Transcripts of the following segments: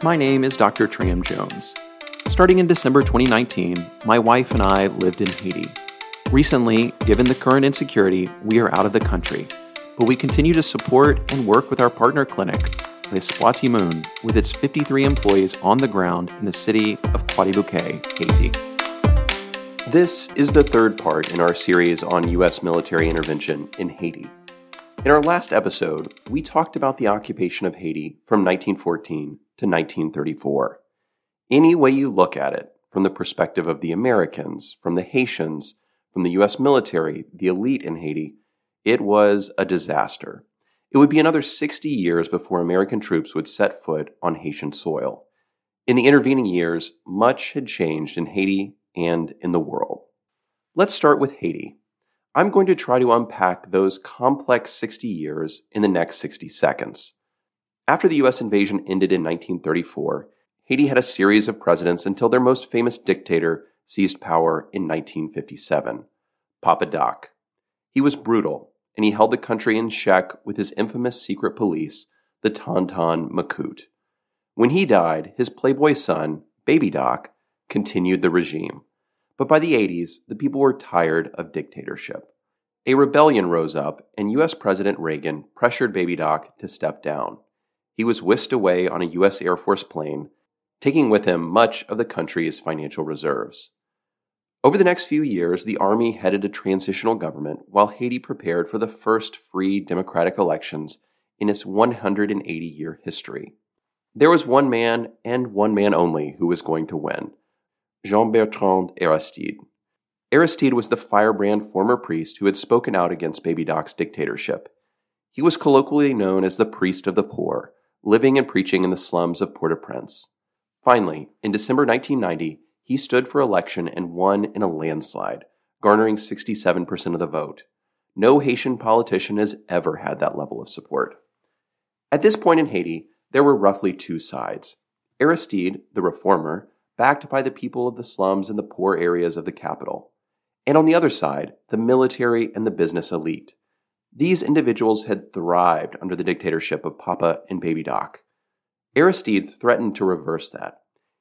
My name is Dr. Tram Jones. Starting in December 2019, my wife and I lived in Haiti. Recently, given the current insecurity, we are out of the country, but we continue to support and work with our partner clinic, Les Moon, with its 53 employees on the ground in the city of Croix-des-Bouquets, Haiti. This is the third part in our series on U.S. military intervention in Haiti. In our last episode, we talked about the occupation of Haiti from 1914 to 1934. Any way you look at it, from the perspective of the Americans, from the Haitians, from the U.S. military, the elite in Haiti, it was a disaster. It would be another 60 years before American troops would set foot on Haitian soil. In the intervening years, much had changed in Haiti and in the world. Let's start with Haiti. I'm going to try to unpack those complex 60 years in the next 60 seconds. After the US invasion ended in 1934, Haiti had a series of presidents until their most famous dictator seized power in 1957, Papa Doc. He was brutal, and he held the country in check with his infamous secret police, the Tonton Macoute. When he died, his playboy son, Baby Doc, continued the regime. But by the 80s, the people were tired of dictatorship. A rebellion rose up, and U.S. President Reagan pressured Baby Doc to step down. He was whisked away on a U.S. Air Force plane, taking with him much of the country's financial reserves. Over the next few years, the Army headed a transitional government while Haiti prepared for the first free democratic elections in its 180 year history. There was one man and one man only who was going to win Jean Bertrand Aristide. Aristide was the firebrand former priest who had spoken out against Baby Doc's dictatorship. He was colloquially known as the priest of the poor, living and preaching in the slums of Port au Prince. Finally, in December 1990, he stood for election and won in a landslide, garnering 67% of the vote. No Haitian politician has ever had that level of support. At this point in Haiti, there were roughly two sides. Aristide, the reformer, backed by the people of the slums and the poor areas of the capital. And on the other side, the military and the business elite. These individuals had thrived under the dictatorship of Papa and Baby Doc. Aristide threatened to reverse that.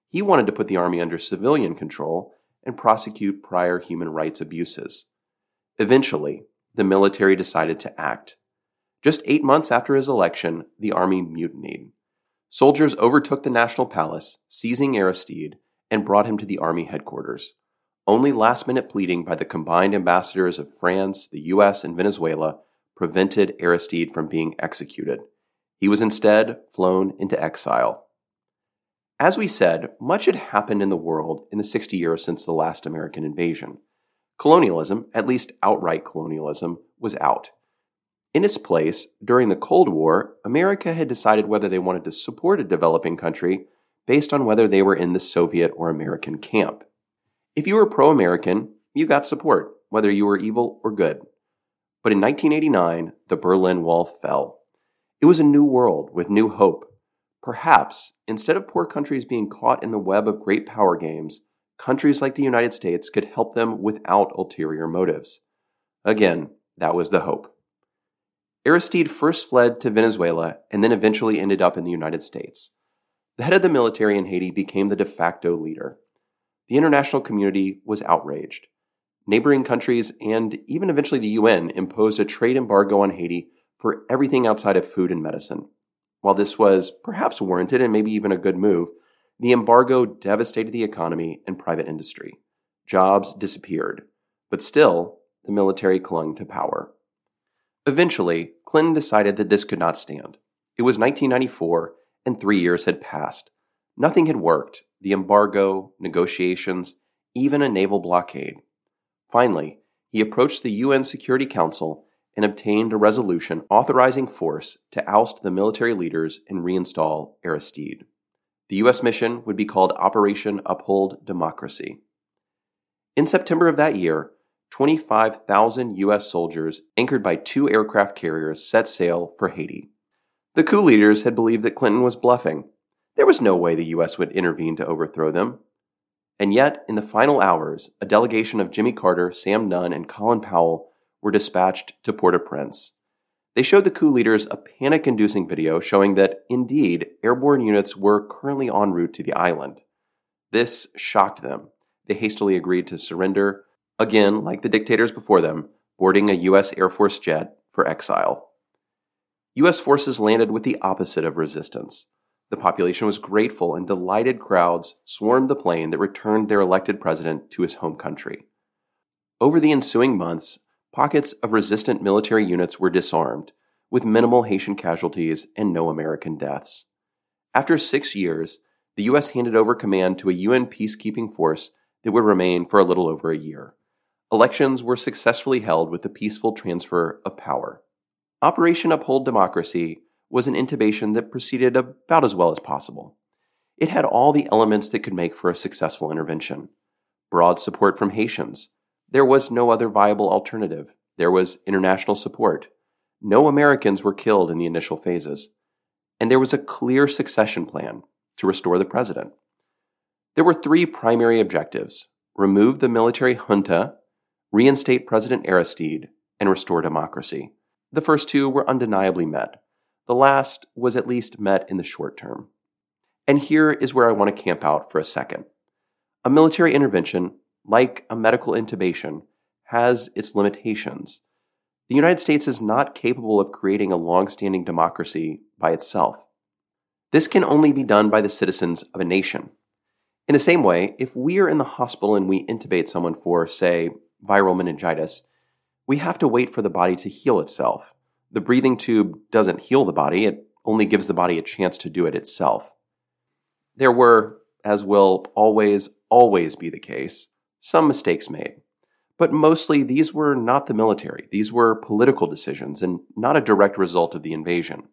He wanted to put the army under civilian control and prosecute prior human rights abuses. Eventually, the military decided to act. Just eight months after his election, the army mutinied. Soldiers overtook the National Palace, seizing Aristide, and brought him to the army headquarters. Only last minute pleading by the combined ambassadors of France, the US, and Venezuela prevented Aristide from being executed. He was instead flown into exile. As we said, much had happened in the world in the 60 years since the last American invasion. Colonialism, at least outright colonialism, was out. In its place, during the Cold War, America had decided whether they wanted to support a developing country based on whether they were in the Soviet or American camp. If you were pro American, you got support, whether you were evil or good. But in 1989, the Berlin Wall fell. It was a new world with new hope. Perhaps, instead of poor countries being caught in the web of great power games, countries like the United States could help them without ulterior motives. Again, that was the hope. Aristide first fled to Venezuela and then eventually ended up in the United States. The head of the military in Haiti became the de facto leader. The international community was outraged. Neighboring countries and even eventually the UN imposed a trade embargo on Haiti for everything outside of food and medicine. While this was perhaps warranted and maybe even a good move, the embargo devastated the economy and private industry. Jobs disappeared, but still, the military clung to power. Eventually, Clinton decided that this could not stand. It was 1994, and three years had passed. Nothing had worked the embargo, negotiations, even a naval blockade. Finally, he approached the UN Security Council and obtained a resolution authorizing force to oust the military leaders and reinstall Aristide. The U.S. mission would be called Operation Uphold Democracy. In September of that year, 25,000 U.S. soldiers anchored by two aircraft carriers set sail for Haiti. The coup leaders had believed that Clinton was bluffing. There was no way the U.S. would intervene to overthrow them. And yet, in the final hours, a delegation of Jimmy Carter, Sam Nunn, and Colin Powell were dispatched to Port au Prince. They showed the coup leaders a panic inducing video showing that, indeed, airborne units were currently en route to the island. This shocked them. They hastily agreed to surrender, again, like the dictators before them, boarding a U.S. Air Force jet for exile. U.S. forces landed with the opposite of resistance. The population was grateful, and delighted crowds swarmed the plane that returned their elected president to his home country. Over the ensuing months, pockets of resistant military units were disarmed, with minimal Haitian casualties and no American deaths. After six years, the U.S. handed over command to a UN peacekeeping force that would remain for a little over a year. Elections were successfully held with the peaceful transfer of power. Operation Uphold Democracy was an intubation that proceeded about as well as possible. It had all the elements that could make for a successful intervention broad support from Haitians, there was no other viable alternative. There was international support. No Americans were killed in the initial phases. And there was a clear succession plan to restore the president. There were three primary objectives remove the military junta, reinstate President Aristide, and restore democracy. The first two were undeniably met. The last was at least met in the short term. And here is where I want to camp out for a second. A military intervention like a medical intubation, has its limitations. The United States is not capable of creating a long standing democracy by itself. This can only be done by the citizens of a nation. In the same way, if we are in the hospital and we intubate someone for, say, viral meningitis, we have to wait for the body to heal itself. The breathing tube doesn't heal the body, it only gives the body a chance to do it itself. There were, as will always, always be the case, some mistakes made. But mostly these were not the military, these were political decisions and not a direct result of the invasion.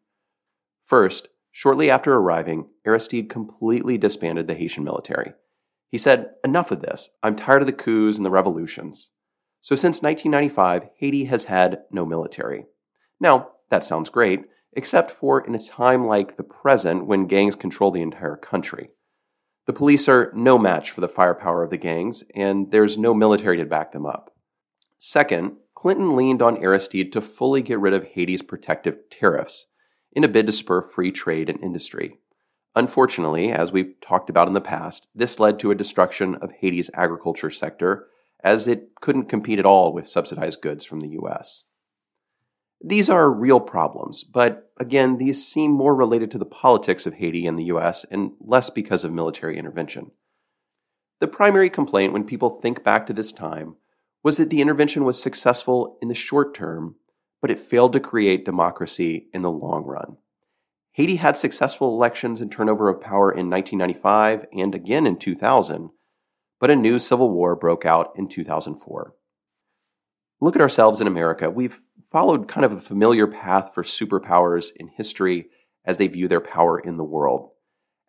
First, shortly after arriving, Aristide completely disbanded the Haitian military. He said, Enough of this. I'm tired of the coups and the revolutions. So since 1995, Haiti has had no military. Now, that sounds great, except for in a time like the present when gangs control the entire country. The police are no match for the firepower of the gangs, and there's no military to back them up. Second, Clinton leaned on Aristide to fully get rid of Haiti's protective tariffs in a bid to spur free trade and industry. Unfortunately, as we've talked about in the past, this led to a destruction of Haiti's agriculture sector as it couldn't compete at all with subsidized goods from the US. These are real problems, but again, these seem more related to the politics of Haiti and the US and less because of military intervention. The primary complaint when people think back to this time was that the intervention was successful in the short term, but it failed to create democracy in the long run. Haiti had successful elections and turnover of power in 1995 and again in 2000, but a new civil war broke out in 2004 look at ourselves in America, we've followed kind of a familiar path for superpowers in history as they view their power in the world.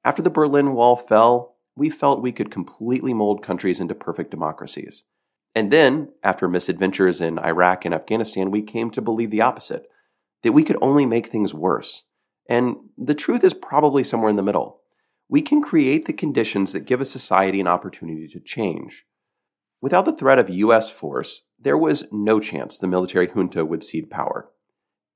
After the Berlin Wall fell, we felt we could completely mold countries into perfect democracies. And then, after misadventures in Iraq and Afghanistan, we came to believe the opposite that we could only make things worse. And the truth is probably somewhere in the middle. We can create the conditions that give a society an opportunity to change. Without the threat of U.S. force, there was no chance the military junta would cede power.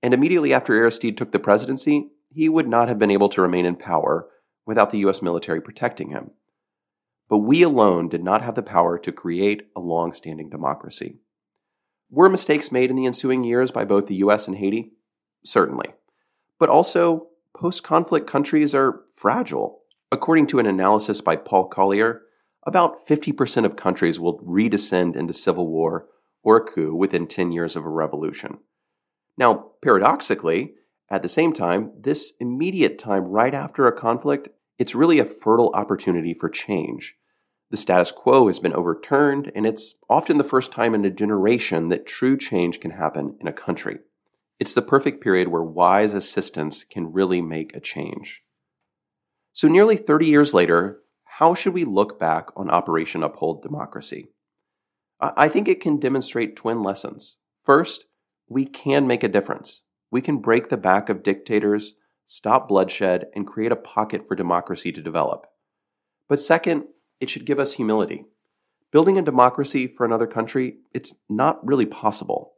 And immediately after Aristide took the presidency, he would not have been able to remain in power without the U.S. military protecting him. But we alone did not have the power to create a long standing democracy. Were mistakes made in the ensuing years by both the U.S. and Haiti? Certainly. But also, post conflict countries are fragile. According to an analysis by Paul Collier, about 50% of countries will redescend into civil war or a coup within 10 years of a revolution. Now, paradoxically, at the same time, this immediate time right after a conflict, it's really a fertile opportunity for change. The status quo has been overturned, and it's often the first time in a generation that true change can happen in a country. It's the perfect period where wise assistance can really make a change. So, nearly 30 years later, how should we look back on Operation Uphold Democracy? I think it can demonstrate twin lessons. First, we can make a difference. We can break the back of dictators, stop bloodshed, and create a pocket for democracy to develop. But second, it should give us humility. Building a democracy for another country, it's not really possible.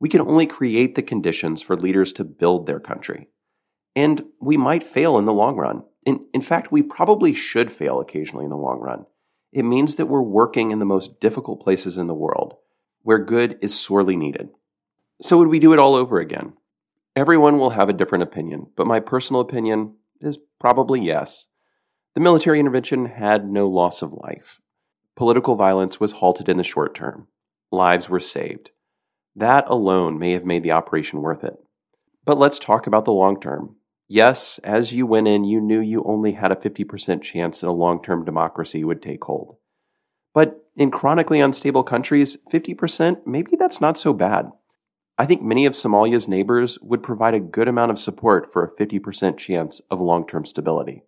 We can only create the conditions for leaders to build their country. And we might fail in the long run. In, in fact, we probably should fail occasionally in the long run. It means that we're working in the most difficult places in the world, where good is sorely needed. So, would we do it all over again? Everyone will have a different opinion, but my personal opinion is probably yes. The military intervention had no loss of life. Political violence was halted in the short term. Lives were saved. That alone may have made the operation worth it. But let's talk about the long term. Yes, as you went in, you knew you only had a 50% chance that a long term democracy would take hold. But in chronically unstable countries, 50%, maybe that's not so bad. I think many of Somalia's neighbors would provide a good amount of support for a 50% chance of long term stability.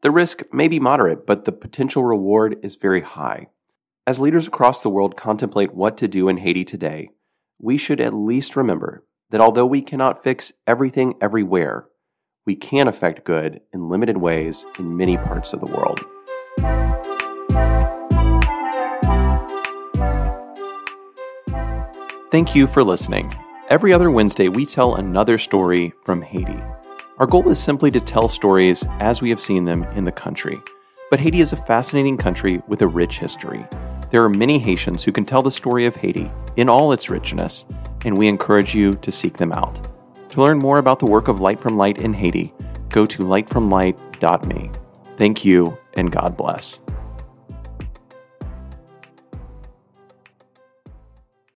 The risk may be moderate, but the potential reward is very high. As leaders across the world contemplate what to do in Haiti today, we should at least remember that although we cannot fix everything everywhere, we can affect good in limited ways in many parts of the world. Thank you for listening. Every other Wednesday, we tell another story from Haiti. Our goal is simply to tell stories as we have seen them in the country. But Haiti is a fascinating country with a rich history. There are many Haitians who can tell the story of Haiti in all its richness, and we encourage you to seek them out. To learn more about the work of Light from Light in Haiti, go to lightfromlight.me. Thank you, and God bless.